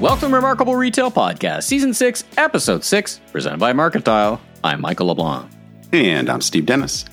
Welcome to Remarkable Retail Podcast, Season 6, Episode 6, presented by Market Dial. I'm Michael LeBlanc. And I'm Steve Dennis.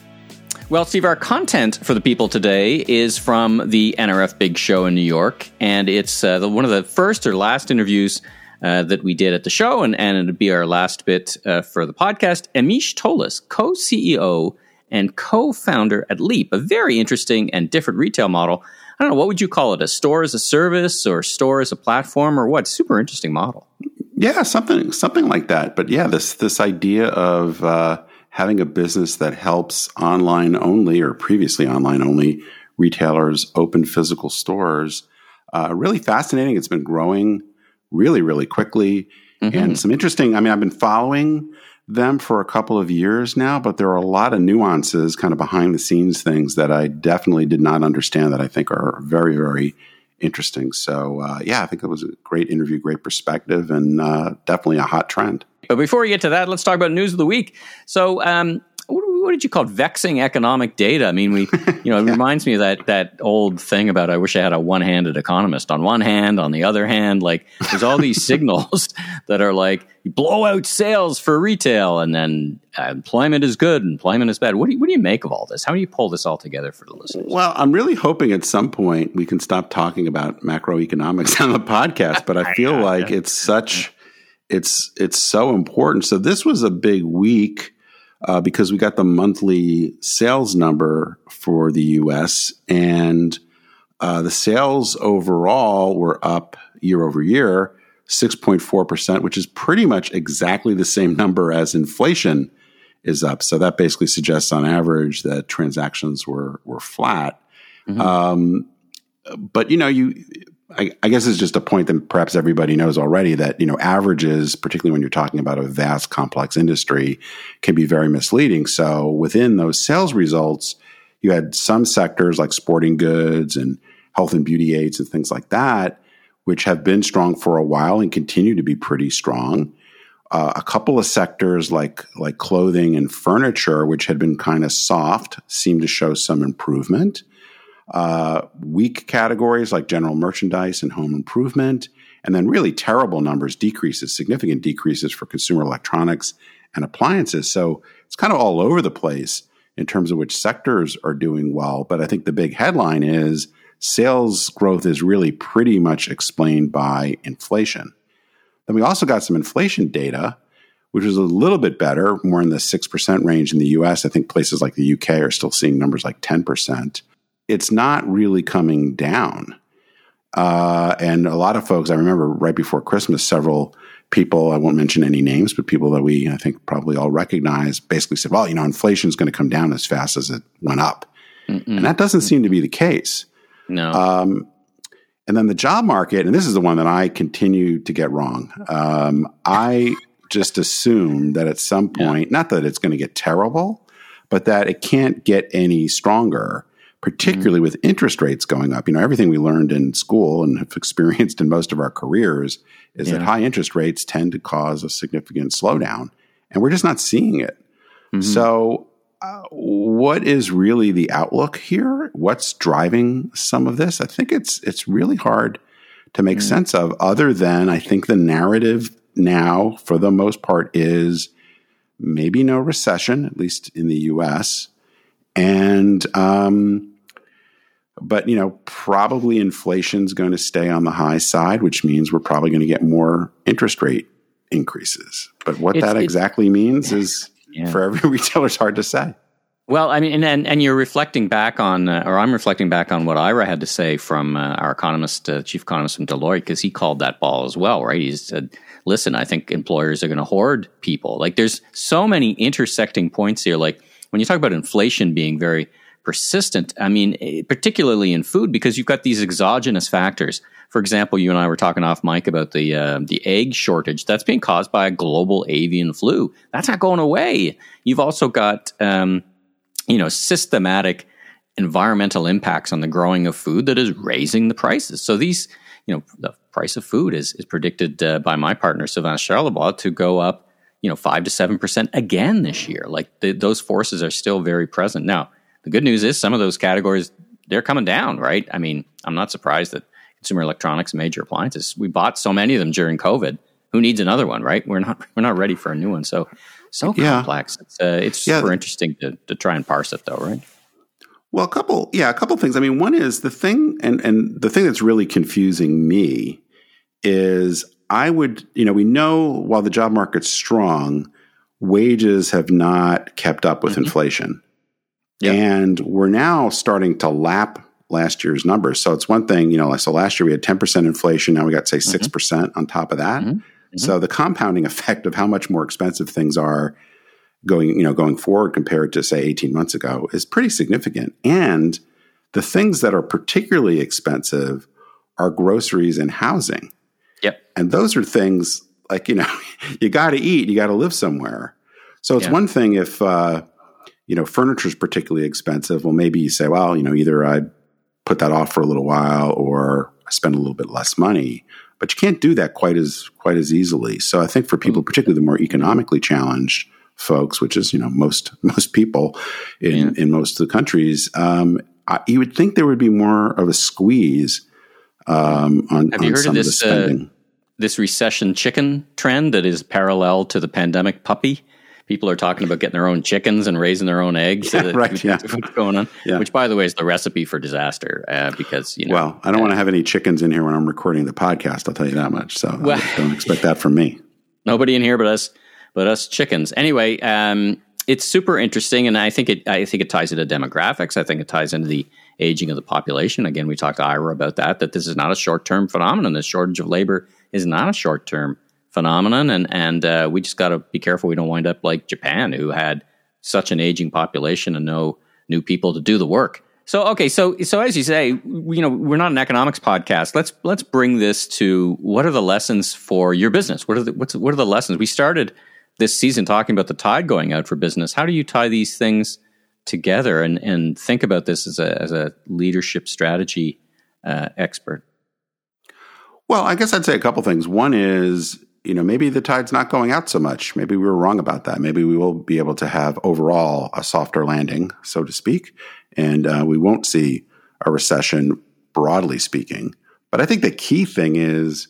Well, Steve, our content for the people today is from the NRF Big Show in New York, and it's uh, the, one of the first or last interviews uh, that we did at the show, and, and it'll be our last bit uh, for the podcast. Amish Tolia, co CEO and co founder at Leap, a very interesting and different retail model I don't know, what would you call it? A store as a service or store as a platform or what? Super interesting model. Yeah, something something like that. But yeah, this this idea of uh, having a business that helps online only or previously online only retailers open physical stores, uh, really fascinating. It's been growing really, really quickly. Mm-hmm. And some interesting, I mean, I've been following them for a couple of years now, but there are a lot of nuances, kind of behind the scenes things that I definitely did not understand that I think are very, very interesting. So, uh, yeah, I think it was a great interview, great perspective, and uh, definitely a hot trend. But before we get to that, let's talk about news of the week. So, um, what did you call it? vexing economic data? I mean, we, you know, it yeah. reminds me of that that old thing about I wish I had a one handed economist. On one hand, on the other hand, like there's all these signals that are like blow out sales for retail, and then uh, employment is good, employment is bad. What do you, what do you make of all this? How do you pull this all together for the listeners? Well, I'm really hoping at some point we can stop talking about macroeconomics on the podcast, but I feel like it's such it's it's so important. So this was a big week uh, because we got the monthly sales number for the US and uh, the sales overall were up year over year 6.4%, which is pretty much exactly the same number as inflation is up. So that basically suggests on average that transactions were, were flat. Mm-hmm. Um, but you know, you I, I, guess it's just a point that perhaps everybody knows already that you know averages, particularly when you're talking about a vast, complex industry, can be very misleading. So within those sales results, you had some sectors like sporting goods and health and beauty aids and things like that, which have been strong for a while and continue to be pretty strong. Uh, a couple of sectors like like clothing and furniture, which had been kind of soft, seem to show some improvement. Uh, weak categories like general merchandise and home improvement, and then really terrible numbers, decreases, significant decreases for consumer electronics and appliances. So it's kind of all over the place in terms of which sectors are doing well. But I think the big headline is sales growth is really pretty much explained by inflation. Then we also got some inflation data, which was a little bit better, more in the 6% range in the US. I think places like the UK are still seeing numbers like 10% it's not really coming down. Uh, and a lot of folks, I remember right before Christmas, several people, I won't mention any names, but people that we, I think, probably all recognize basically said, well, you know, inflation is going to come down as fast as it went up. Mm-mm. And that doesn't seem to be the case. No. Um, and then the job market, and this is the one that I continue to get wrong. Um, I just assume that at some point, yeah. not that it's going to get terrible, but that it can't get any stronger particularly mm-hmm. with interest rates going up. You know, everything we learned in school and have experienced in most of our careers is yeah. that high interest rates tend to cause a significant slowdown, and we're just not seeing it. Mm-hmm. So, uh, what is really the outlook here? What's driving some of this? I think it's it's really hard to make mm-hmm. sense of. Other than I think the narrative now, for the most part, is maybe no recession, at least in the U.S. And um, but you know probably inflation's going to stay on the high side which means we're probably going to get more interest rate increases but what it's, that exactly means is yeah. for every retailer is hard to say well, I mean, and, and, and you're reflecting back on, uh, or I'm reflecting back on what Ira had to say from uh, our economist, uh, chief economist from Deloitte, because he called that ball as well, right? He said, "Listen, I think employers are going to hoard people. Like, there's so many intersecting points here. Like when you talk about inflation being very persistent. I mean, eh, particularly in food, because you've got these exogenous factors. For example, you and I were talking off mic about the uh, the egg shortage that's being caused by a global avian flu. That's not going away. You've also got um, you know systematic environmental impacts on the growing of food that is raising the prices. So these you know the price of food is is predicted uh, by my partner Sylvain Charlebois to go up you know five to seven percent again this year. Like the, those forces are still very present now the good news is some of those categories they're coming down, right? I mean, I'm not surprised that consumer electronics, major appliances. We bought so many of them during COVID. Who needs another one, right? We're not we're not ready for a new one. So so yeah. complex. It's uh, it's yeah. super interesting to to try and parse it, though, right? Well, a couple, yeah, a couple things. I mean, one is the thing, and and the thing that's really confusing me is I would, you know, we know while the job market's strong, wages have not kept up with mm-hmm. inflation. Yep. And we're now starting to lap last year's numbers. So it's one thing, you know, so last year we had 10% inflation. Now we got, say, mm-hmm. 6% on top of that. Mm-hmm. mm-hmm. So the compounding effect of how much more expensive things are going, you know, going forward compared to, say, 18 months ago is pretty significant. And the things that are particularly expensive are groceries and housing. Yep. And those are things like, you know, you got to eat, you got to live somewhere. So it's yeah. one thing if, uh, you know, furniture is particularly expensive. Well, maybe you say, well, you know, either I put that off for a little while or I spend a little bit less money. But you can't do that quite as quite as easily. So I think for people, mm. particularly the more economically challenged folks, which is you know most most people in yeah. in most of the countries, um, I, you would think there would be more of a squeeze um, on, Have you on heard of this, uh, this recession chicken trend that is parallel to the pandemic puppy? People are talking about getting their own chickens and raising their own eggs. Yeah, right. Yeah. What's going on? Yeah. Which, by the way, is the recipe for disaster uh, because, you know. Well, I don't uh, want to have any chickens in here when I'm recording the podcast. I'll tell you that much. So well, don't expect that from me. Nobody in here but us, but us chickens. Anyway, um, it's super interesting, and I think it. I think it ties into demographics. I think it ties into the aging of the population. Again, we talked to Ira about that. That this is not a short term phenomenon. The shortage of labor is not a short term phenomenon, and and uh, we just got to be careful we don't wind up like Japan, who had such an aging population and no new people to do the work. So okay, so so as you say, you know, we're not an economics podcast. Let's let's bring this to what are the lessons for your business? What are the what's what are the lessons? We started this season talking about the tide going out for business. How do you tie these things together and, and think about this as a, as a leadership strategy uh, expert? Well, I guess I'd say a couple things. One is, you know, maybe the tide's not going out so much. Maybe we were wrong about that. Maybe we will be able to have overall a softer landing, so to speak, and uh, we won't see a recession broadly speaking. But I think the key thing is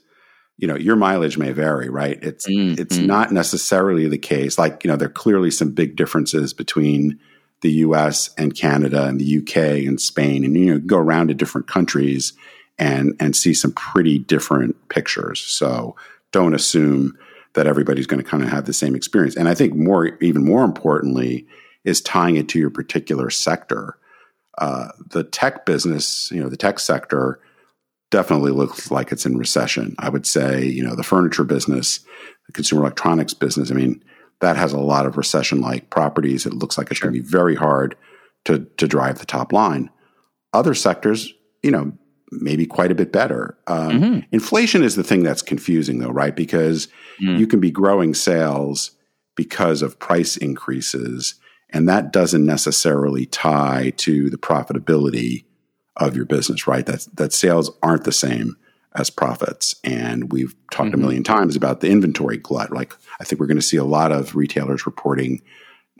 you know your mileage may vary right it's mm, it's not necessarily the case like you know there are clearly some big differences between the US and Canada and the UK and Spain and you know go around to different countries and and see some pretty different pictures so don't assume that everybody's going to kind of have the same experience and i think more even more importantly is tying it to your particular sector uh, the tech business you know the tech sector definitely looks like it's in recession. I would say, you know, the furniture business, the consumer electronics business, I mean, that has a lot of recession like properties. It looks like it's sure. going to be very hard to, to drive the top line. Other sectors, you know, maybe quite a bit better. Um, mm-hmm. Inflation is the thing that's confusing, though, right? Because mm. you can be growing sales because of price increases, and that doesn't necessarily tie to the profitability of your business, right? That that sales aren't the same as profits. And we've talked mm-hmm. a million times about the inventory glut. Like I think we're going to see a lot of retailers reporting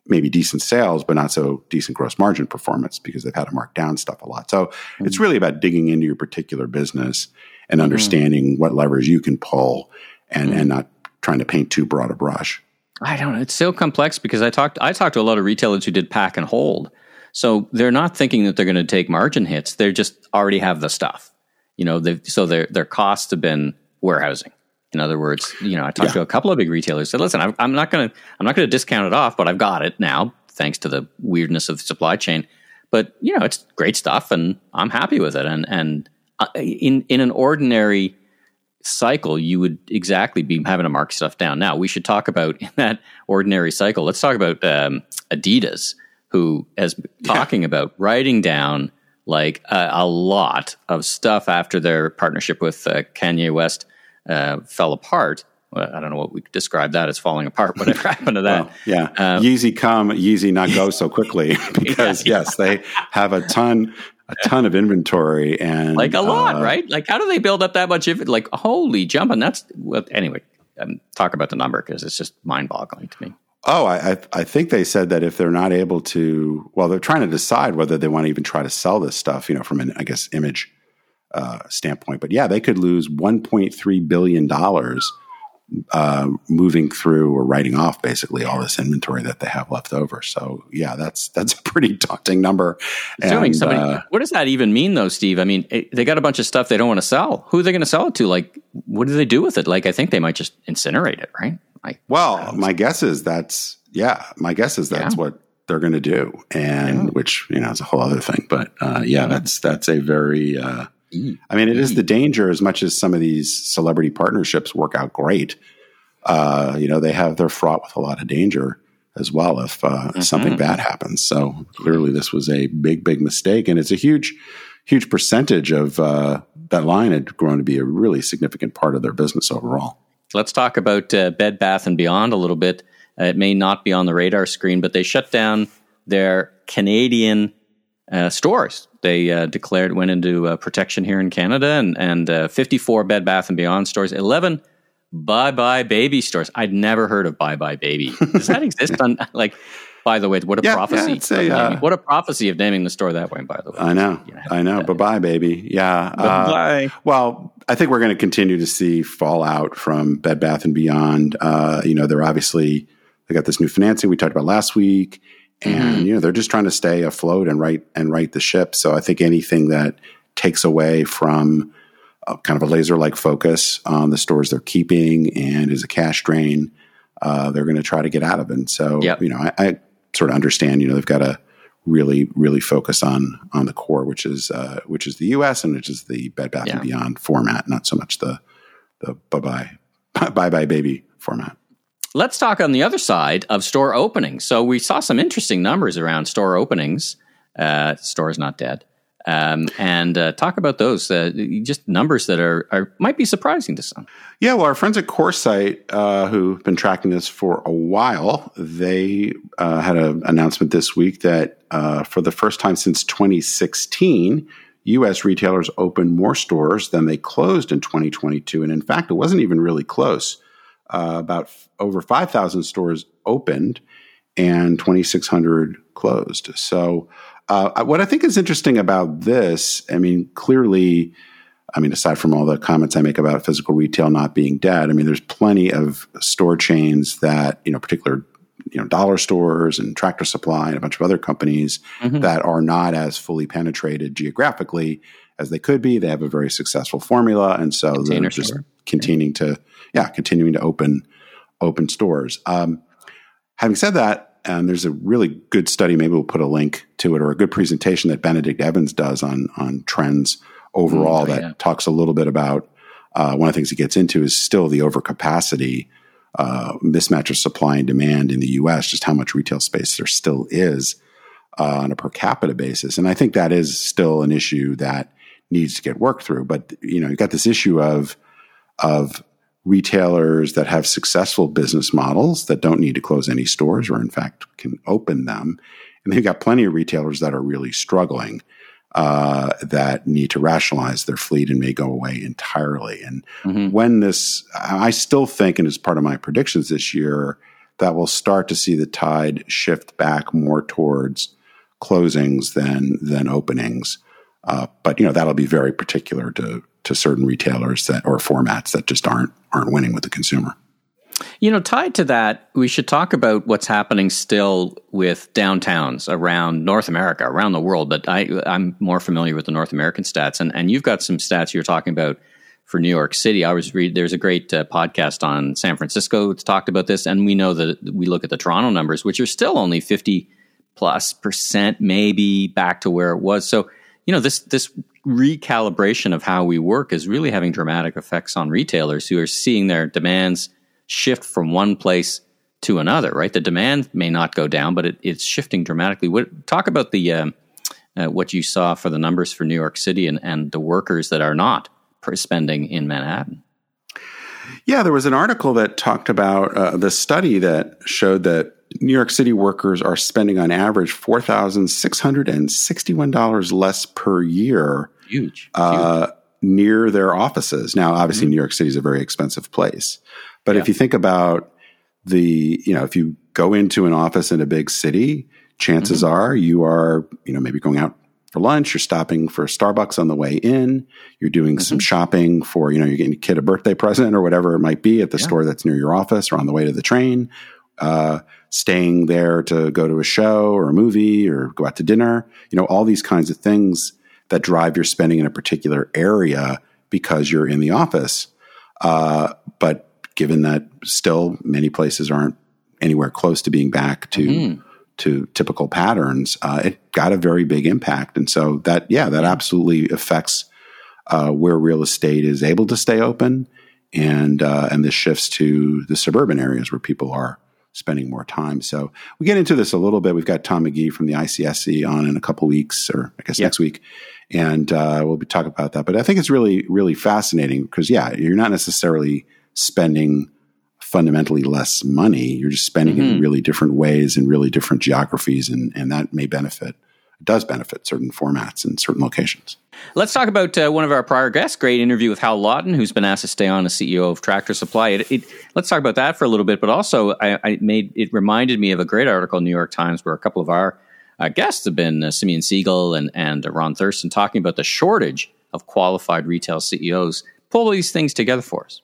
maybe decent sales, but not so decent gross margin performance because they've had to mark down stuff a lot. So mm-hmm. it's really about digging into your particular business and mm-hmm. understanding mm-hmm. what levers you can pull and, and not trying to paint too broad a brush. I don't know. It's so complex because I talked I talked to a lot of retailers who did pack and hold so they're not thinking that they're going to take margin hits. They just already have the stuff. You know, so their their costs have been warehousing. In other words, you know, I talked yeah. to a couple of big retailers. Said, "Listen, I'm, I'm not going to I'm not going to discount it off, but I've got it now, thanks to the weirdness of the supply chain. But you know, it's great stuff, and I'm happy with it. And and uh, in in an ordinary cycle, you would exactly be having to mark stuff down. Now, we should talk about in that ordinary cycle. Let's talk about um, Adidas who has talking yeah. about writing down like a, a, lot of stuff after their partnership with uh, Kanye West uh, fell apart. Well, I don't know what we describe that as falling apart. Whatever happened to that? Well, yeah, um, Yeezy come, Yeezy not go so quickly because yeah, yes, they have a ton, a ton of inventory and like a lot, uh, right? Like how do they build up that much? If like holy jump! jumping, that's well, anyway. Um, talk about the number because it's just mind boggling to me. Oh, I, I think they said that if they're not able to, well, they're trying to decide whether they want to even try to sell this stuff, you know, from an, I guess, image uh, standpoint. But yeah, they could lose 1.3 billion dollars uh, moving through or writing off basically all this inventory that they have left over. So yeah, that's that's a pretty daunting number. And, somebody, uh, what does that even mean though, Steve? I mean, it, they got a bunch of stuff they don't want to sell. Who are they going to sell it to? Like, what do they do with it? Like, I think they might just incinerate it, right? Like, well, my guess is that's yeah. My guess is that's yeah. what they're going to do, and yeah. which you know is a whole other thing. But uh, yeah, yeah, that's that's a very uh, I mean, it is the danger as much as some of these celebrity partnerships work out great. Uh, you know, they have they're fraught with a lot of danger as well if uh, mm-hmm. something bad happens. So clearly, this was a big, big mistake, and it's a huge, huge percentage of uh, that line had grown to be a really significant part of their business overall. Let's talk about uh, Bed Bath and Beyond a little bit. Uh, it may not be on the radar screen, but they shut down their Canadian uh, stores they uh, declared went into uh, protection here in Canada, and and uh, 54 Bed Bath and Beyond stores, 11 Bye Bye Baby stores. I'd never heard of Bye Bye Baby. Does that exist? On like, by the way, what a yeah, prophecy! Yeah, a, what a prophecy of naming the store that way. By the way, I know, I know. Bye bye, baby. Yeah. Bye. Uh, well, I think we're going to continue to see fallout from Bed Bath and Beyond. Uh, you know, they're obviously they got this new financing we talked about last week and mm-hmm. you know they're just trying to stay afloat and right and right the ship. So I think anything that takes away from a, kind of a laser like focus on the stores they're keeping and is a cash drain, uh, they're going to try to get out of. it. And so yep. you know I, I, sort of understand. You know they've got to really really focus on on the core, which is uh, which is the U.S. and which is the Bed Bath yeah. and Beyond format, not so much the the bye bye bye bye baby format. Let's talk on the other side of store openings. So we saw some interesting numbers around store openings. Uh, store is not dead. Um, and uh, talk about those, uh, just numbers that are, are, might be surprising to some. Yeah, well, our friends at Coresight, uh, who've been tracking this for a while, they uh, had an announcement this week that uh, for the first time since 2016, U.S. retailers opened more stores than they closed in 2022, and in fact, it wasn't even really close uh, about f- over 5,000 stores opened and 2,600 closed. So, uh, what I think is interesting about this, I mean, clearly, I mean, aside from all the comments I make about physical retail not being dead, I mean, there's plenty of store chains that, you know, particular, you know, dollar stores and tractor supply and a bunch of other companies mm-hmm. that are not as fully penetrated geographically as they could be. They have a very successful formula. And so they're just store. Continuing to yeah, continuing to open open stores. Um, having said that, and there's a really good study. Maybe we'll put a link to it or a good presentation that Benedict Evans does on on trends overall mm, oh, that yeah. talks a little bit about uh, one of the things he gets into is still the overcapacity uh, mismatch of supply and demand in the U.S. Just how much retail space there still is uh, on a per capita basis, and I think that is still an issue that needs to get worked through. But you know, you've got this issue of of retailers that have successful business models that don't need to close any stores or in fact can open them. And they've got plenty of retailers that are really struggling uh, that need to rationalize their fleet and may go away entirely. And mm-hmm. when this i still think and as part of my predictions this year that we'll start to see the tide shift back more towards closings than than openings uh, but you know that'll be very particular to to certain retailers that or formats that just aren't aren't winning with the consumer. You know, tied to that, we should talk about what's happening still with downtowns around North America, around the world. But I, I'm more familiar with the North American stats, and and you've got some stats you're talking about for New York City. I was read there's a great uh, podcast on San Francisco that's talked about this, and we know that we look at the Toronto numbers, which are still only 50 plus percent, maybe back to where it was. So you know this this recalibration of how we work is really having dramatic effects on retailers who are seeing their demands shift from one place to another. Right, the demand may not go down, but it, it's shifting dramatically. What, talk about the um, uh, what you saw for the numbers for New York City and, and the workers that are not spending in Manhattan. Yeah, there was an article that talked about uh, the study that showed that New York City workers are spending on average $4,661 less per year. Huge. Uh, Huge. Near their offices. Now, obviously, mm-hmm. New York City is a very expensive place. But yeah. if you think about the, you know, if you go into an office in a big city, chances mm-hmm. are you are, you know, maybe going out for lunch, you're stopping for Starbucks on the way in, you're doing mm-hmm. some shopping for, you know, you're getting a kid a birthday present or whatever it might be at the yeah. store that's near your office or on the way to the train, uh, staying there to go to a show or a movie or go out to dinner, you know, all these kinds of things that drive your spending in a particular area because you're in the office. Uh, but given that still many places aren't anywhere close to being back to, mm-hmm to typical patterns, uh, it got a very big impact. And so that, yeah, that absolutely affects uh, where real estate is able to stay open, and uh, and this shifts to the suburban areas where people are spending more time. So we get into this a little bit. We've got Tom McGee from the ICSC on in a couple weeks, or I guess next week, and uh, we'll be talking about that. But I think it's really really fascinating because yeah, you're not necessarily spending fundamentally less money. You're just spending mm-hmm. in really different ways in really different geographies, and, and that may benefit, does benefit certain formats and certain locations. Let's talk about uh, one of our prior guests. Great interview with Hal Lawton, who's been asked to stay on as CEO of Tractor Supply. It, it, let's talk about that for a little bit, but also I, I, made it reminded me of a great article in New York Times where a couple of our uh, guests have been uh, Simeon Siegel and and Ron Thurston talking about the shortage of qualified retail CEOs. Pull these things together for us.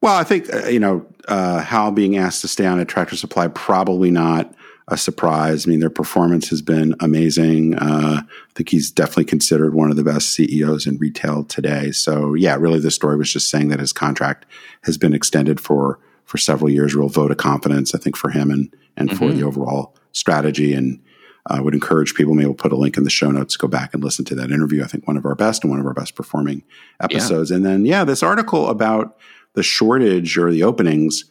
Well, I think uh, you know uh, Hal being asked to stay on at Tractor Supply probably not a surprise. I mean, their performance has been amazing. Uh, I think he's definitely considered one of the best CEOs in retail today. So, yeah, really, the story was just saying that his contract has been extended for for several years. Real vote of confidence, I think, for him and and mm-hmm. for the overall strategy. And I would encourage people. Maybe we'll put a link in the show notes. Go back and listen to that interview. I think one of our best and one of our best performing episodes. Yeah. And then, yeah, this article about the shortage or the openings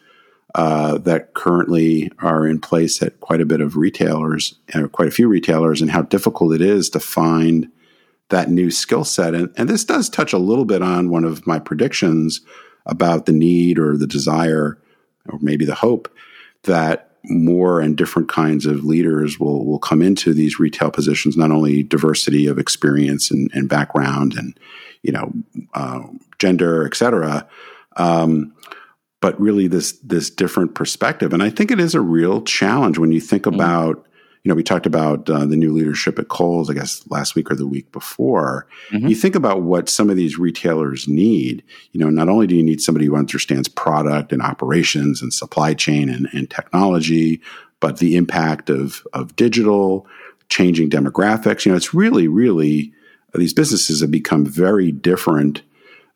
uh, that currently are in place at quite a bit of retailers, or quite a few retailers, and how difficult it is to find that new skill set. And, and this does touch a little bit on one of my predictions about the need or the desire, or maybe the hope that more and different kinds of leaders will will come into these retail positions. Not only diversity of experience and, and background, and you know, uh, gender, et cetera, um, but really this this different perspective. And I think it is a real challenge when you think mm-hmm. about. You know, we talked about uh, the new leadership at Kohl's, I guess, last week or the week before. Mm-hmm. You think about what some of these retailers need. You know, not only do you need somebody who understands product and operations and supply chain and, and technology, but the impact of of digital, changing demographics. You know, it's really, really these businesses have become very different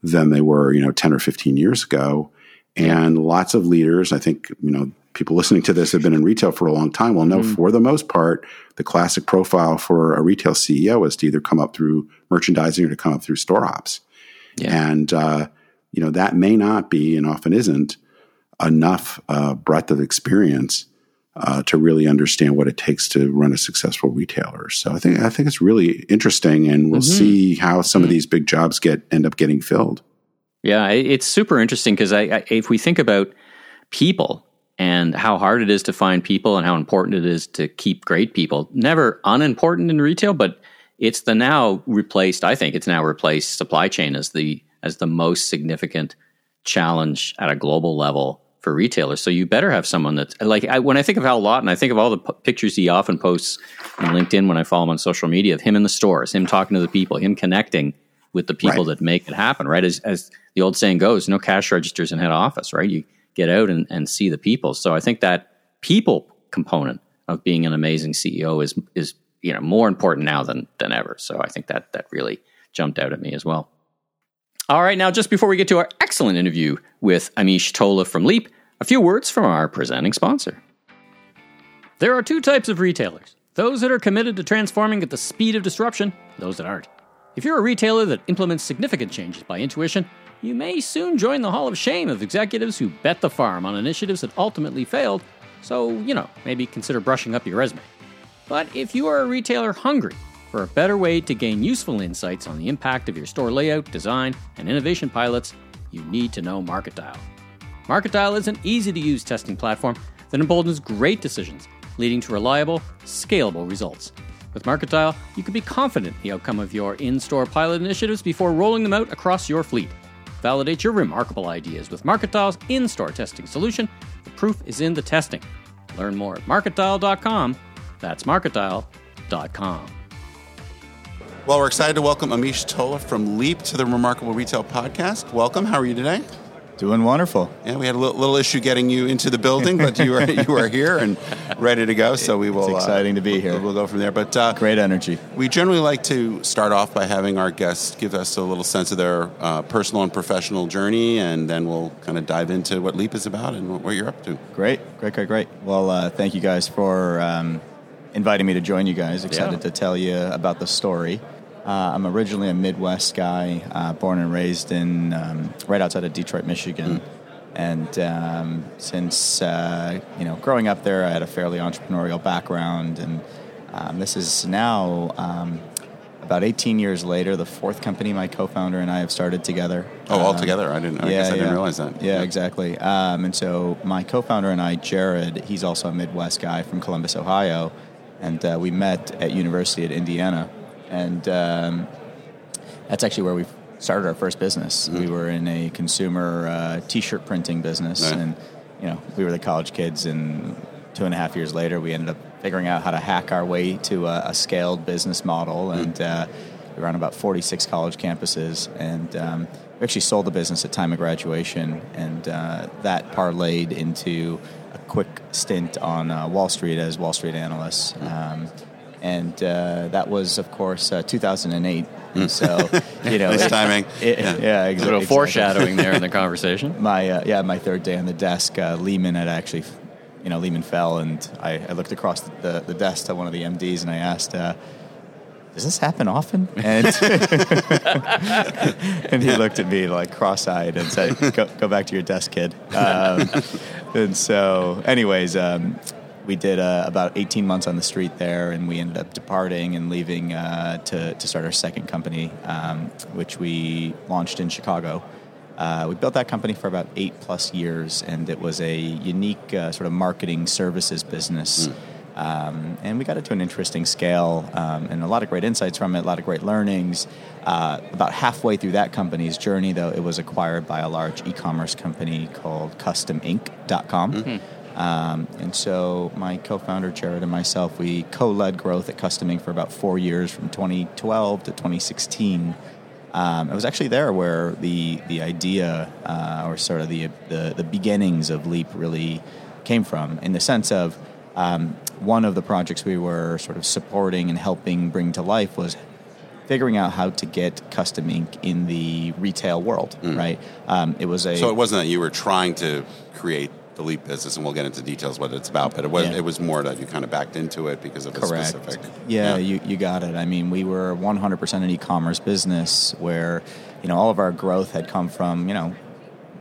than they were, you know, 10 or 15 years ago. And lots of leaders, I think, you know, people listening to this have been in retail for a long time will know mm. for the most part, the classic profile for a retail CEO is to either come up through merchandising or to come up through store ops. Yeah. And, uh, you know, that may not be and often isn't enough uh, breadth of experience uh, to really understand what it takes to run a successful retailer. So I think I think it's really interesting, and we'll mm-hmm. see how some mm-hmm. of these big jobs get end up getting filled. Yeah, it's super interesting because I, I, if we think about people and how hard it is to find people and how important it is to keep great people, never unimportant in retail, but it's the now replaced. I think it's now replaced supply chain as the as the most significant challenge at a global level for retailers. So you better have someone that's like I, when I think of Hal Lawton, I think of all the p- pictures he often posts on LinkedIn when I follow him on social media of him in the stores, him talking to the people, him connecting with the people right. that make it happen. Right, as as the old saying goes, no cash registers in head office. Right, you get out and, and see the people. So I think that people component of being an amazing CEO is is you know more important now than than ever. So I think that that really jumped out at me as well. All right, now just before we get to our excellent interview with Amish Tolia from Leap, a few words from our presenting sponsor. There are two types of retailers those that are committed to transforming at the speed of disruption, those that aren't. If you're a retailer that implements significant changes by intuition, you may soon join the Hall of Shame of executives who bet the farm on initiatives that ultimately failed, so, you know, maybe consider brushing up your resume. But if you are a retailer hungry for a better way to gain useful insights on the impact of your store layout, design, and innovation pilots, you need to know Market Dial. Market Dial is an easy to use testing platform that emboldens great decisions, leading to reliable, scalable results. With Market Dial, you can be confident in the outcome of your in store pilot initiatives before rolling them out across your fleet. Validate your remarkable ideas with Market Dial's in store testing solution. The proof is in the testing. Learn more at marketdial.com. That's marketdial.com. Well, we're excited to welcome Amish Tolia from Leap to the Remarkable Retail Podcast. Welcome. How are you today? Doing wonderful. Yeah, we had a little, little, issue getting you into the building, but you are you are here and ready to go. So we will. It's exciting uh, to be here. We'll, we'll, go from there. But uh, great energy. We generally like to start off by having our guests give us a little sense of their uh, personal and professional journey, and then we'll kind of dive into what Leap is about and what you're up to. Great, great, great, great. Well, uh, thank you guys for um, inviting me to join you guys. Excited yeah. to tell you about the story. Uh, I'm originally a Midwest guy, uh, born and raised in um, right outside of Detroit, Michigan. Mm. And um, since uh, you know, growing up there, I had a fairly entrepreneurial background, and um, this is now um, about 18 years later, the fourth company my co-founder and I have started together. Oh, all um, together? I didn't. I yeah, guess I yeah. didn't realize that. Yeah, yeah. exactly. Um, and so my co-founder and I, Jared, he's also a Midwest guy from Columbus, Ohio, and uh, we met at University at Indiana, and um, that's actually where we started our first business. Mm-hmm. We were in a consumer uh, T-shirt printing business, right. and you know we were the college kids. And two and a half years later, we ended up figuring out how to hack our way to a, a scaled business model, mm-hmm. and uh, we ran about 46 college campuses, and um, we actually sold the business at time of graduation, and uh, that parlayed into a quick stint on uh, Wall Street as Wall Street analysts. Mm-hmm. Um, and uh, that was, of course, uh, 2008. Hmm. So, you know, nice it, timing. It, yeah, yeah exactly. A little foreshadowing there in the conversation. My uh, yeah, my third day on the desk, uh, Lehman had actually, you know, Lehman fell, and I, I looked across the, the, the, desk to one of the MDs, and I asked. Uh, does this happen often? And, and he looked at me like cross-eyed and said, "Go, go back to your desk, kid." Um, and so, anyways, um, we did uh, about 18 months on the street there, and we ended up departing and leaving uh, to, to start our second company, um, which we launched in Chicago. Uh, we built that company for about eight plus years, and it was a unique uh, sort of marketing services business. Mm. Um, and we got it to an interesting scale um, and a lot of great insights from it, a lot of great learnings. Uh, about halfway through that company's journey, though, it was acquired by a large e commerce company called CustomInk.com. Mm-hmm. Um, and so my co-founder Jared and myself, we co-led growth at CustomInk for about four years, from 2012 to 2016. Um, it was actually there where the the idea, uh, or sort of the, the, the beginnings of Leap, really came from, in the sense of um, one of the projects we were sort of supporting and helping bring to life was figuring out how to get CustomInk in the retail world. Mm. Right? Um, it was a so it wasn't that you were trying to create the Leap business, and we'll get into details what it's about. But it was yeah. it was more that you kind of backed into it because of the Correct. specific. Yeah, yeah, You, you got it. I mean, we were 100% an e-commerce business where you know all of our growth had come from you know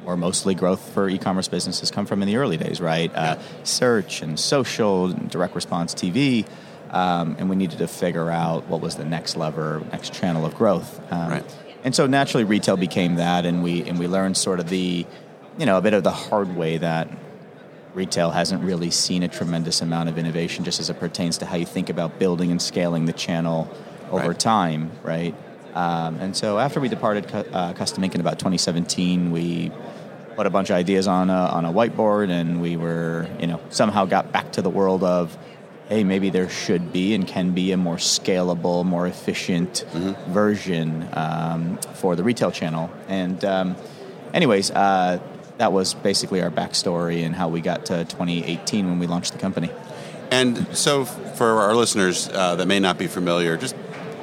or mostly growth for e-commerce businesses come from in the early days, right? Uh, yeah. Uh, search and social, and direct response TV. Um, and we needed to figure out what was the next lever, next channel of growth. Um, right. And so naturally, retail became that, and we and we learned sort of the, you know, a bit of the hard way that retail hasn't really seen a tremendous amount of innovation just as it pertains to how you think about building and scaling the channel over right. time, right? Um, and so after we departed uh, CustomInk in about 2017, we put a bunch of ideas on a, on a whiteboard, and we were, you know, somehow got back to the world of, hey, maybe there should be and can be a more scalable, more efficient mm-hmm. version um, for the retail channel. And um, anyways, uh, that was basically our backstory and how we got to 2018 when we launched the company. And so, for our listeners uh, that may not be familiar, just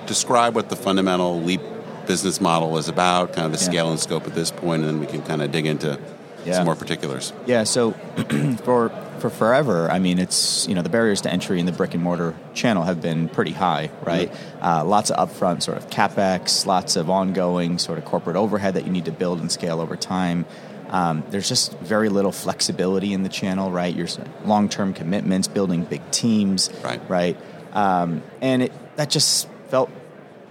describe what the fundamental Leap business model is about, kind of the yeah. scale and scope at this point, and then we can kind of dig into yeah. some more particulars. Yeah. So, for for forever, I mean, it's you know the barriers to entry in the brick and mortar channel have been pretty high, right? Mm-hmm. Uh, lots of upfront sort of capex, lots of ongoing sort of corporate overhead that you need to build and scale over time. Um, there's just very little flexibility in the channel, right? Your long-term commitments, building big teams, right? Right, um, and it that just felt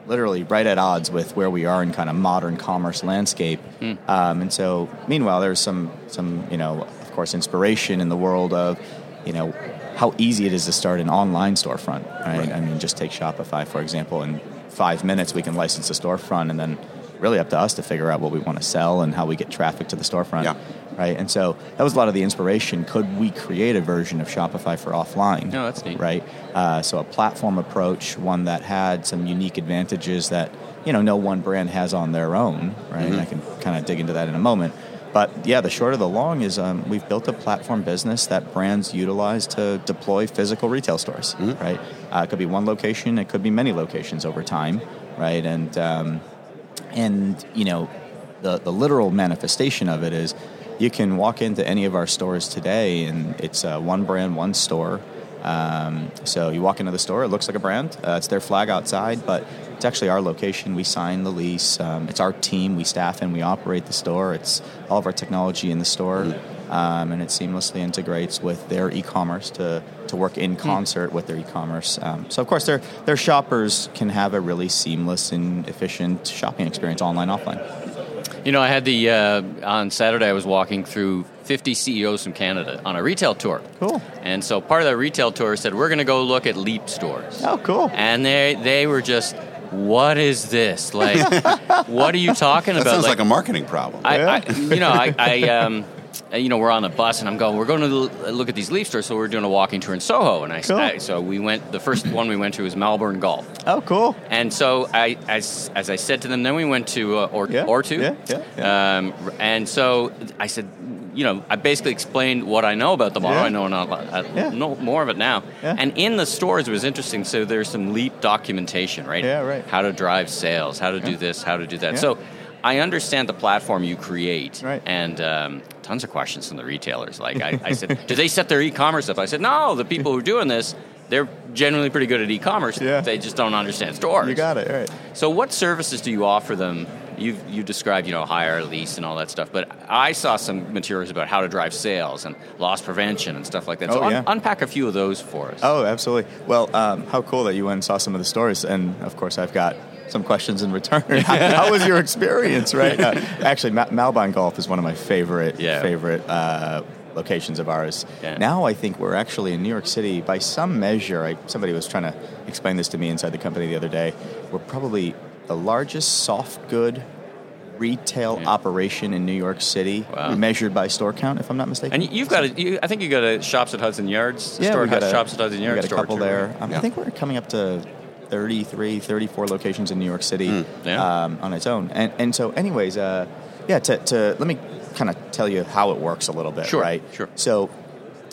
literally right at odds with where we are in kind of modern commerce landscape. Mm. Um, and so, meanwhile, there's some some you know, of course, inspiration in the world of you know how easy it is to start an online storefront. Right? right. I mean, just take Shopify for example. In five minutes, we can license a storefront and then really up to us to figure out what we want to sell and how we get traffic to the storefront. Yeah. Right. And so that was a lot of the inspiration. Could we create a version of Shopify for offline? No, that's neat. Right. Uh, so a platform approach, one that had some unique advantages that you know no one brand has on their own. Right. Mm-hmm. I can kind of dig into that in a moment. But yeah, the short of the long is um, we've built a platform business that brands utilize to deploy physical retail stores. Mm-hmm. Right. Uh, it could be one location. It could be many locations over time. Right. And um, and you know the the literal manifestation of it is you can walk into any of our stores today and it's uh, one brand one store. Um, so you walk into the store it looks like a brand uh, it's their flag outside but it's actually our location. We sign the lease um, it's our team we staff and we operate the store. It's all of our technology in the store um, and it seamlessly integrates with their e-commerce to, to work in concert with their e-commerce. Um, so of course, their their shoppers can have a really seamless and efficient shopping experience, online, offline. You know, I had the uh, on Saturday. I was walking through 50 CEOs from Canada on a retail tour. Cool. And so part of the retail tour said we're going to go look at Leap stores. Oh, cool. And they they were just, what is this? Like, what are you talking about? That about? sounds like, a marketing problem. I, Yeah. I, you know, I, I um, you know, we're on a bus and I'm going, we're going to look at these Leap stores. So we're doing a walking tour in Soho. And I, Cool. I so we went, the first one we went to was Malbon Golf. Oh, cool. And so I, as, as I said to them, then we went to uh, or, Yeah, Ortu. yeah, yeah, Um, and so I said, you know, I basically explained what I know about the model. Yeah. I know not, I Yeah. know more of it now. Yeah. And in the stores, it was interesting. So there's some leap documentation, right? Yeah, right. How to drive sales, how to do this, how to do that. Yeah. So I understand the platform you create, Right. and um, tons of questions from the retailers. Like I, I said, do they set their e-commerce up? I said, no. The people who are doing this, they're generally pretty good at e-commerce. Yeah. They just don't understand stores. You got it. All right. So, what services do you offer them? You you described, you know, hire, lease, and all that stuff. But I saw some materials about how to drive sales and loss prevention and stuff like that. So, Oh, un- yeah. unpack a few of those for us. Oh, absolutely. Well, um, how cool that you went and saw some of the stores, and of course, I've got some questions in return. how, how was your experience? Right? Uh, actually, Ma- Malbon Golf is one of my favorite Yeah. favorite uh, locations of ours. Yeah. Now, I think we're actually in New York City by some measure. I, somebody was trying to explain this to me inside the company the other day. We're probably the largest soft good retail Yeah. operation in New York City, Wow. measured by store count, if I'm not mistaken. And you've got a, you, I think you got a shops at Hudson Yards. Yeah, store we got a, shops at Hudson we Yards. got a couple too, there. right? Um, Yeah. I think we're coming up to 33, 34 locations in New York City Hmm. yeah. um, on its own. And, and so, anyways, uh, yeah, to, to let me kind of tell you how it works a little bit, Sure, right? sure. So,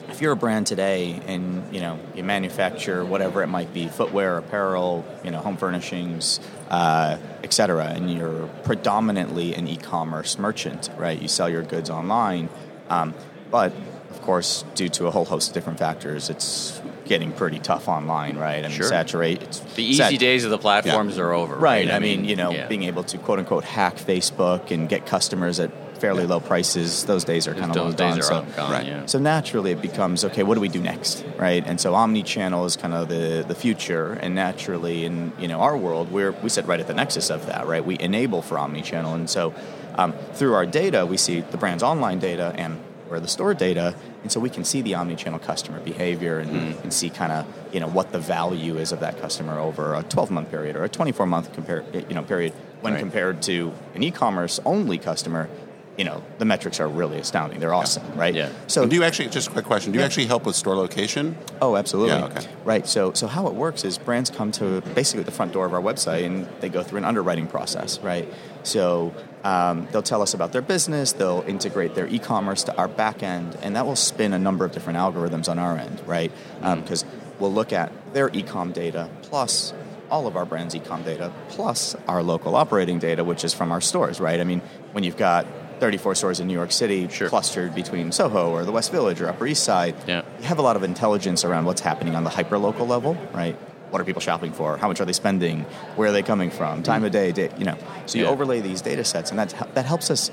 if you're a brand today and you know you manufacture whatever it might be footwear apparel you know home furnishings uh, etc and you're predominantly an e-commerce merchant right you sell your goods online um, but of course due to a whole host of different factors it's getting pretty tough online right i mean Sure. saturate it's The easy sat- days of the platforms are over. Right. Right. I mean, you know, yeah. being able to quote unquote hack Facebook and get customers at fairly low prices, those days are kind of long gone. so, gone. right. Yeah. so naturally it becomes okay, what do we do next? Right? And so omni-channel is kind of the, the future and naturally in you know our world we're we sit right at the nexus of that, right? We enable for omni-channel. And so um, through our data we see the brand's online data and or the store data, and so we can see the omni-channel customer behavior and, Mm-hmm. and see kind of you know what the value is of that customer over a 12-month period or a 24-month compare you know period when Right. compared to an e-commerce only customer. You know the metrics are really astounding. They're awesome, right? Yeah. So And do you actually just a quick question? Do you Yeah. actually help with store location? Oh, absolutely. Yeah, okay. Right. So, so how it works is brands come to basically the front door of our website and they go through an underwriting process, right? So um, they'll tell us about their business, they'll integrate their e-commerce to our back end, and that will spin a number of different algorithms on our end, right? Because we'll look at their e-com data plus all of our brands' e-com data plus our local operating data, which is from our stores, right? I mean, when you've got 34 stores in New York City Sure. clustered between Soho or the West Village or Upper East Side, Yeah. you have a lot of intelligence around what's happening on the hyper local level, right? What are people shopping for? How much are they spending? Where are they coming from? Time of day, day you know. So you Yeah. overlay these data sets, and that that helps us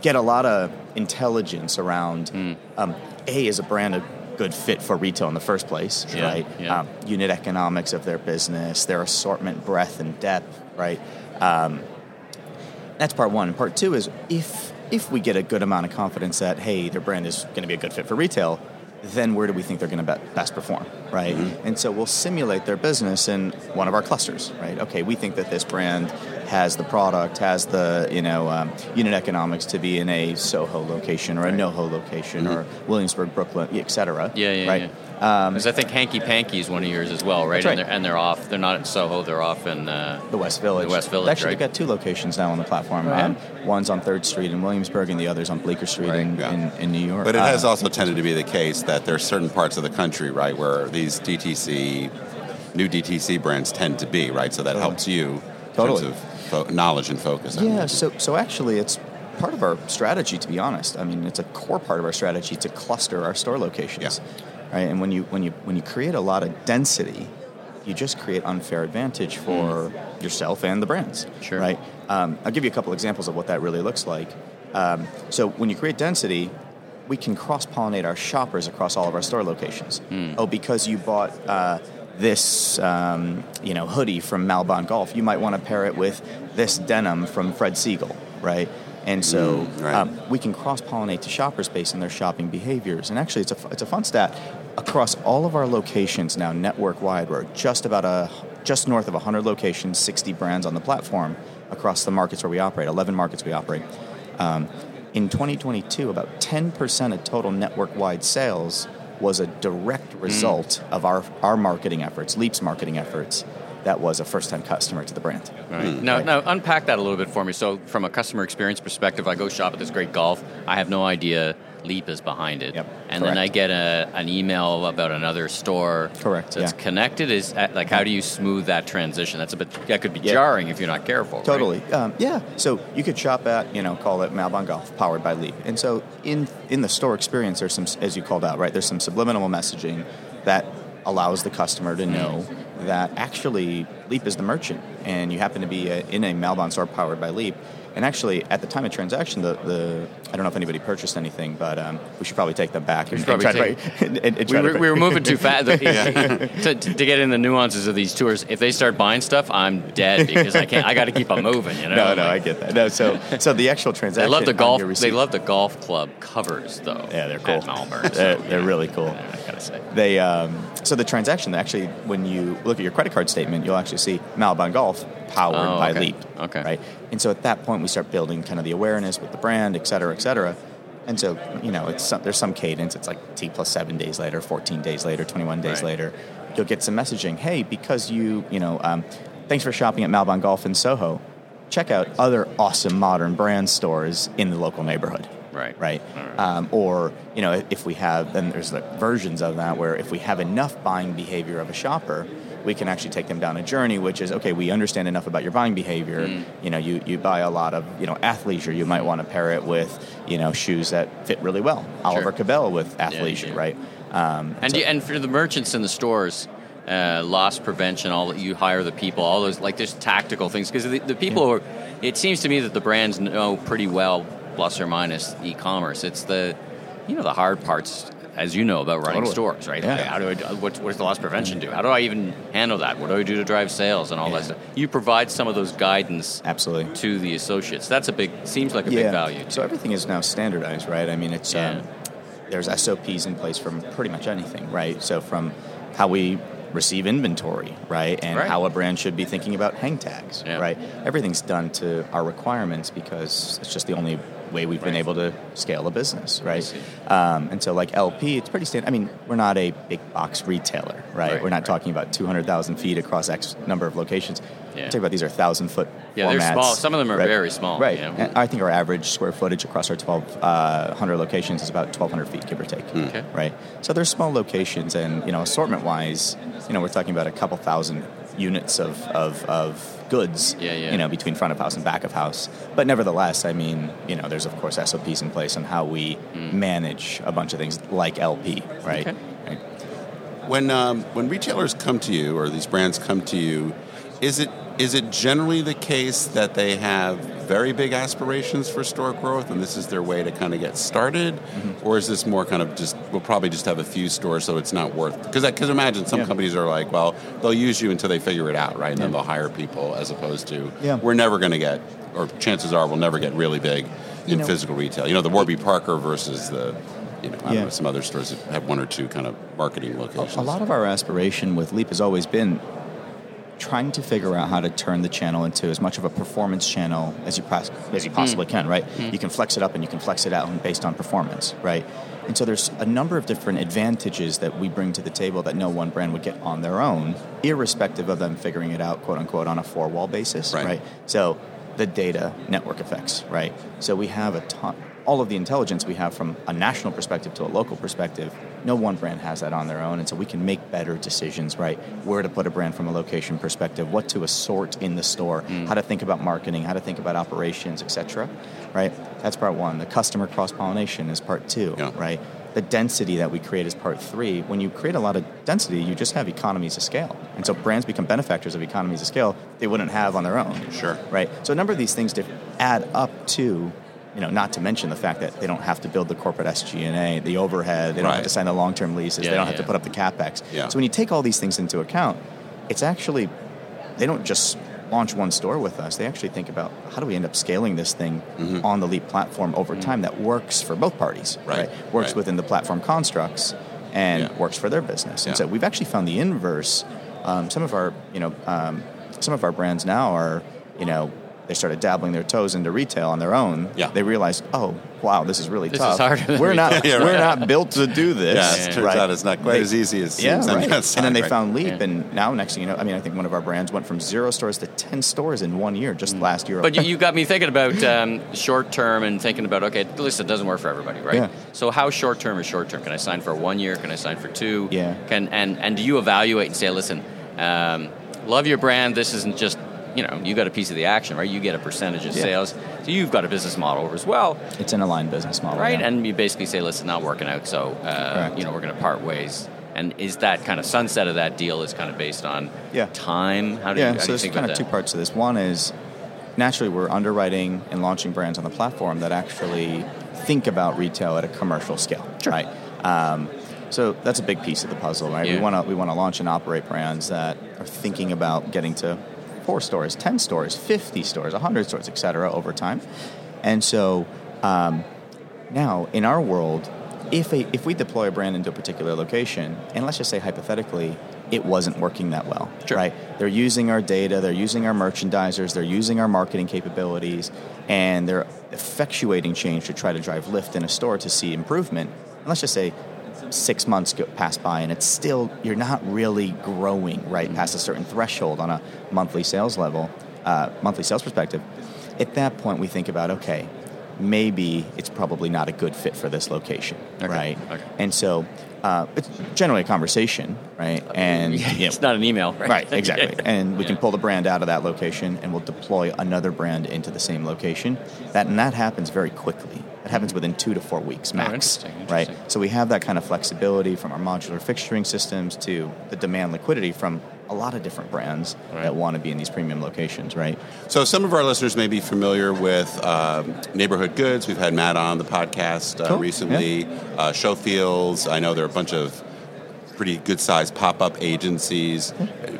get a lot of intelligence around. Hmm. Um, a is a brand a good fit for retail in the first place, Yeah, right? yeah. Um, unit economics of their business, their assortment breadth and depth, right? Um, that's part one. And part two is if if we get a good amount of confidence that hey, their brand is going to be a good fit for retail, then where do we think they're going to be- best perform, right? Mm-hmm. And so we'll simulate their business in one of our clusters, right? Okay, we think that this brand has the product, has the you know um, unit economics to be in a Soho location or a NoHo location or Williamsburg, Brooklyn, et cetera. Yeah, yeah, right. yeah. Because I think Hanky Panky is one of yours as well, right? That's right. And, they're, and they're off. They're not in Soho. They're off in. Uh, The West Village. The West Village, Actually, right? they've got two locations now on the platform. yeah? Um, one's on Third Street in Williamsburg, and the other's on Bleecker Street Right. in, Yeah. in, in New York. But it has Uh, also tended to be the case that there's certain parts of the country, right, where these DTC, new DTC brands tend to be, right? So that helps you in Totally. terms of fo- knowledge and focus. I Yeah, imagine. so so actually, it's part of our strategy. To be honest, I mean, it's a core part of our strategy to cluster our store locations, Yeah. right? And when you when you when you create a lot of density, you just create unfair advantage for yourself and the brands, Sure. right? Um, I'll give you a couple examples of what that really looks like. Um, so when you create density. We can cross pollinate our shoppers across all of our store locations. Oh, because you bought uh, this um, you know hoodie from Malbon Golf, you might want to pair it with this denim from Fred Segal, right? And so Mm, right. um, we can cross pollinate to shoppers based on their shopping behaviors. And actually, it's a it's a fun stat. Across all of our locations now, network wide, we're just about a just north of 100 locations, 60 brands on the platform across the markets where we operate. 11 markets we operate. Um, in 2022, about 10% of total network wide sales was a direct mm. result of our, our marketing efforts, Leap's marketing efforts. That was a first time customer to the brand. Right. Mm. Now, now, unpack that a little bit for me. So, from a customer experience perspective, I go shop at this great golf. I have no idea Leap is behind it, Yep, and then I get a, an email about another store. Correct, That's yeah. connected. Is uh, like how do you smooth that transition? That's a bit that could be Yeah. jarring if you're not careful. right? Totally. Um, yeah. So you could shop at, you know, call it Malbon Golf, powered by Leap. And so in in the store experience, there's some, as you called out, right? There's some subliminal messaging that allows the customer to know that actually Leap is the merchant, and you happen to be uh in a Malbon store powered by Leap. And actually, at the time of transaction, the, the I don't know if anybody purchased anything, but um, we should probably take them back and, should and probably take- to, and, and We were, we were moving too fast to, to, to get in the nuances of these tours. If they start buying stuff, I'm dead because I can't. I got to keep them moving. You know. No, no, I get that. No, so so the actual They transaction. love the golf. They love the golf club covers, though. Yeah, they're cool. Malbon, so, they're, they're really cool. Yeah, I gotta say. They um, so the transaction actually, when you look at your credit card statement, you'll actually see Malbon Golf powered Oh, by okay. Leap. Okay. Right. And so at that point, we start building kind of the awareness with the brand, et cetera, et cetera. And so you know, it's some, there's some cadence. It's like T plus seven days later, 14 days later, 21 days Right. later. You'll get some messaging. Hey, because you you know, um, thanks for shopping at Malbon Golf in Soho. Check out other awesome modern brand stores in the local neighborhood Right. right? Right. Um, or you know, if we have, then there's like versions of that where if we have enough buying behavior of a shopper, we can actually take them down a journey, which is okay. We understand enough about your buying behavior. Mm. You know, you, you buy a lot of you know athleisure. You might want to pair it with you know shoes that fit really well. Oliver Cabell with athleisure, yeah. right? Um, And so- you, and for the merchants in the stores, uh, loss prevention, all you hire the people, all those like there's tactical things because the, the people who are. It seems to me that the brands know pretty well, plus or minus e-commerce. It's the you know the hard parts. As you know about running Totally. stores, right? Yeah. How do I? do- What, what does the loss prevention do? How do I even handle that? What do I do to drive sales and all that stuff? You provide some of those guidance absolutely. to the associates. That's a big. Seems like a big value. So everything is now standardized, right? I mean, it's Yeah. um, there's SOPs in place from pretty much anything, right? So from how we receive inventory, right, and Right. how a brand should be thinking about hang tags, Yeah. right? Everything's done to our requirements because it's just the only way we've been able to scale a business, right? Um, and so, like LP, it's pretty standard. I mean, we're not a big box retailer, right? Right, we're not right. talking about 200,000 feet across X number of locations. Yeah. We're talking about these are thousand foot. Yeah, they're small. Some of them are right? very small, Right. yeah. And I think our average square footage across our 1,200 locations is about 1,200 feet, give or take. Okay. Right. So they're small locations, and you know, assortment wise, you know, we're talking about a couple thousand units of, of, of goods. Yeah, yeah. You know, between front of house and back of house. But nevertheless, I mean, you know, there's of course SOPs in place on how we manage a bunch of things like LP. Right. Okay. Right. When um, when retailers come to you or these brands come to you, is it is it generally the case that they have very big aspirations for store growth and this is their way to kind of get started, Mm-hmm. or is this more kind of just we'll probably just have a few stores so it's not worth because I because imagine some Yeah. companies are like well they'll use you until they figure it out right and then they'll hire people as opposed to Yeah. we're never going to get or chances are we'll never get really big You in know- physical retail you know the Warby Parker versus the you know, I don't Yeah. know, some other stores that have one or two kind of marketing locations. A lot of our aspiration with Leap has always been trying to figure out how to turn the channel into as much of a performance channel as you pos- as you hmm. possibly can, right? Hmm. You can flex it up and you can flex it out based on performance, right? And so there's a number of different advantages that we bring to the table that no one brand would get on their own, irrespective of them figuring it out, quote unquote, on a four wall basis, Right. right? So the data network effects, right? So we have a ton, all of the intelligence we have from a national perspective to a local perspective. No one brand has that on their own, and so we can make better decisions, right? Where to put a brand from a location perspective, what to assort in the store, mm. how to think about marketing, how to think about operations, etc. Right? That's part one. The customer cross pollination is part two, Yeah. right? The density that we create is part three. When you create a lot of density, you just have economies of scale. And so brands become benefactors of economies of scale they wouldn't have on their own. Sure. Right? So a number of these things to add up to, you know, not to mention the fact that they don't have to build the corporate SG&A, the overhead, they don't Right. have to sign the long-term leases, Yeah, they don't have to put up the CapEx. Yeah. So when you take all these things into account, it's actually, they don't just launch one store with us. They actually think about how do we end up scaling this thing on the Leap platform over time that works for both parties, Mm-hmm. Right, Works right. within the platform constructs and Yeah. works for their business. And Yeah. so we've actually found the inverse. Um, some of our, you know, um, some of our brands now are, you know, they started dabbling their toes into retail on their own. Yeah. They realized, oh, wow, this is really This tough. is harder than we're we not, thought. Yeah, we're not built to do this. Yeah, it turns right? out it's not quite as easy as yeah, seems right. outside, And then they right. found Leap, Yeah. and now next thing you know, I mean, I think one of our brands went from zero stores to ten stores in one year, just last year. Mm. But you, you got me thinking about um, short term and thinking about okay, listen, it doesn't work for everybody, right? Yeah. So how short term is short term? Can I sign for one year? Can I sign for two? Yeah. Can and and do you evaluate and say, listen, um, love your brand. This isn't just you know you got a piece of the action, right? You get a percentage of Yeah. sales, so you've got a business model as well, it's an aligned business model, right? yeah. And you basically say, listen, not working out, so uh, you know we're going to part ways. And is that kind of sunset of that deal is kind of based on Yeah. time? How do you, yeah, how so do you there's kind of two parts to this. One is naturally we're underwriting and launching brands on the platform that actually think about retail at a commercial scale, right? Um, so that's a big piece of the puzzle, right? Yeah. We want to we want to launch and operate brands that are thinking about getting to four stores, ten stores, fifty stores, hundred stores, et cetera, over time. And so um, now, in our world, if a, if we deploy a brand into a particular location, and let's just say hypothetically, it wasn't working that well, Sure. right? They're using our data, they're using our merchandisers, they're using our marketing capabilities, and they're effectuating change to try to drive lift in a store to see improvement. And let's just say six months go, pass by and it's still you're not really growing right past a certain threshold on a monthly sales level, uh, monthly sales perspective. At that point, we think about okay, maybe it's probably not a good fit for this location, Okay, right? okay. And so uh, it's generally a conversation, right? And Yeah, you know, it's not an email, right? Right, exactly. And we can pull the brand out of that location and we'll deploy another brand into the same location. That and that happens very quickly. It happens within two to four weeks max. Oh, interesting, Right. So we have that kind of flexibility from our modular fixturing systems to the demand liquidity from a lot of different brands Right. that want to be in these premium locations, right? So some of our listeners may be familiar with um, neighborhood goods. We've had Matt on the podcast uh, Cool. recently. Uh, Showfields. I know there are a bunch of pretty good sized pop up agencies.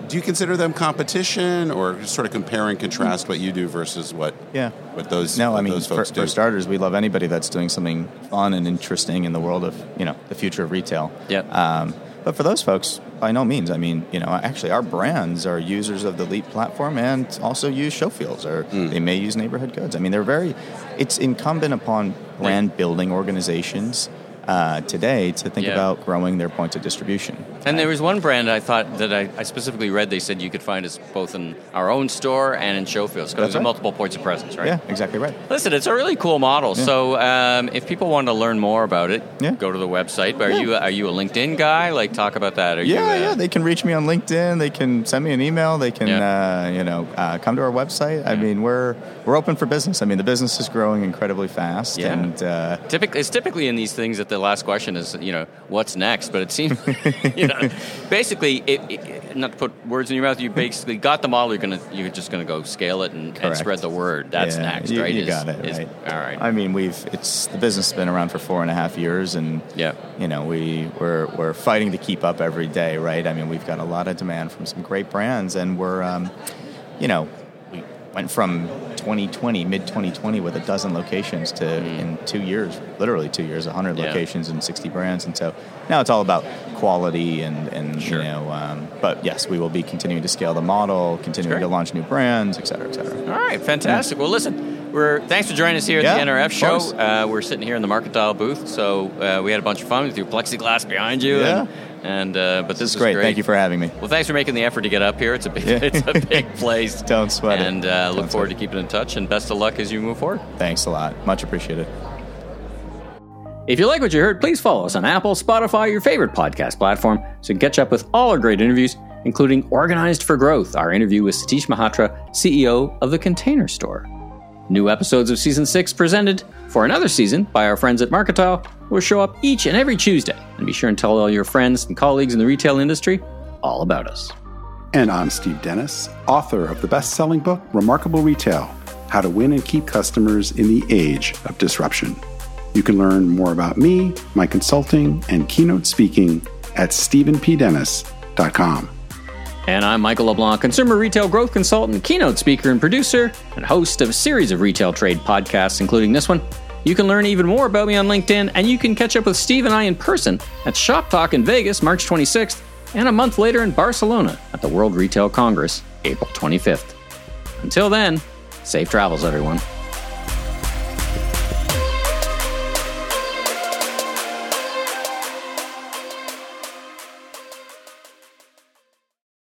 Do you consider them competition, or just sort of compare and contrast what you do versus what Yeah. what those No, what I mean, those for, folks do? for starters, we love anybody that's doing something fun and interesting in the world of, you know, the future of retail. Yep. Um, but for those folks, by no means. I mean, you know, actually, our brands are users of the Leap platform and also use Showfields, or Hmm. they may use Neighborhood Goods. I mean, they're very. It's incumbent upon brand building organizations uh, today to think Yeah. about growing their points of distribution. And there was one brand I thought that I, I specifically read. They said you could find us both in our own store and in Showfields because there's right. multiple points of presence, right? Yeah, exactly right. Listen, it's a really cool model. So, um, if people want to learn more about it, Yeah. go to the website. Are Yeah. you are you a LinkedIn guy? Like, talk about that. Are Yeah, you, uh, yeah. They can reach me on LinkedIn. They can send me an email. They can, Yeah. uh, you know, uh, come to our website. I mean, we're we're open for business. I mean, the business is growing incredibly fast, Yeah. and uh, Typically, it's typically in these things that the last question is, you know, what's next? But it seems, you know, basically, it, it, not to put words in your mouth, you basically got the model. You're gonna, you're just gonna go scale it and, and spread the word. That's yeah, next, you, right? You Is- got it. is- right. All right. I mean, we've it's the business has been around for four and a half years, and Yeah. you know, we we're we're fighting to keep up every day, right? I mean, we've got a lot of demand from some great brands, and we're, um, you know, went from 2020, mid 2020, with a dozen locations to mm. in two years, literally two years, 100 yeah. locations and 60 brands. And so now it's all about quality and, and sure. you know, um, but yes, we will be continuing to scale the model, continuing to launch new brands, et cetera, et cetera. All right, fantastic. Yeah. Well, listen, we're thanks for joining us here at yeah, the NRF show. Uh, we're sitting here in the Market Dial booth, so uh, we had a bunch of fun with your plexiglass behind you. Yeah. And, and uh, but this, is great. great. Thank you for having me. Well, thanks for making the effort to get up here. It's a big, yeah. it's a big place. Don't sweat and, it. And uh, look forward to keeping in touch. And best of luck as you move forward. Thanks a lot. Much appreciated. If you like what you heard, please follow us on Apple, Spotify, your favorite podcast platform, so you can catch up with all our great interviews, including Organized for Growth, our interview with Satish Malhotra, CEO of the Container Store. New episodes of Season 6 presented for another season by our friends at Market Dial will show up each and every Tuesday. And be sure and tell all your friends and colleagues in the retail industry all about us. And I'm Steve Dennis, author of the best selling book, Remarkable Retail How to Win and Keep Customers in the Age of Disruption. You can learn more about me, my consulting, and keynote speaking at StevenPDennis.com. And I'm Michael LeBlanc, consumer retail growth consultant, keynote speaker, and producer, and host of a series of retail trade podcasts, including this one. You can learn even more about me on LinkedIn, and you can catch up with Steve and I in person at Shoptalk in Vegas, March 26th, and a month later in Barcelona at the World Retail Congress, April 25th. Until then, safe travels, everyone.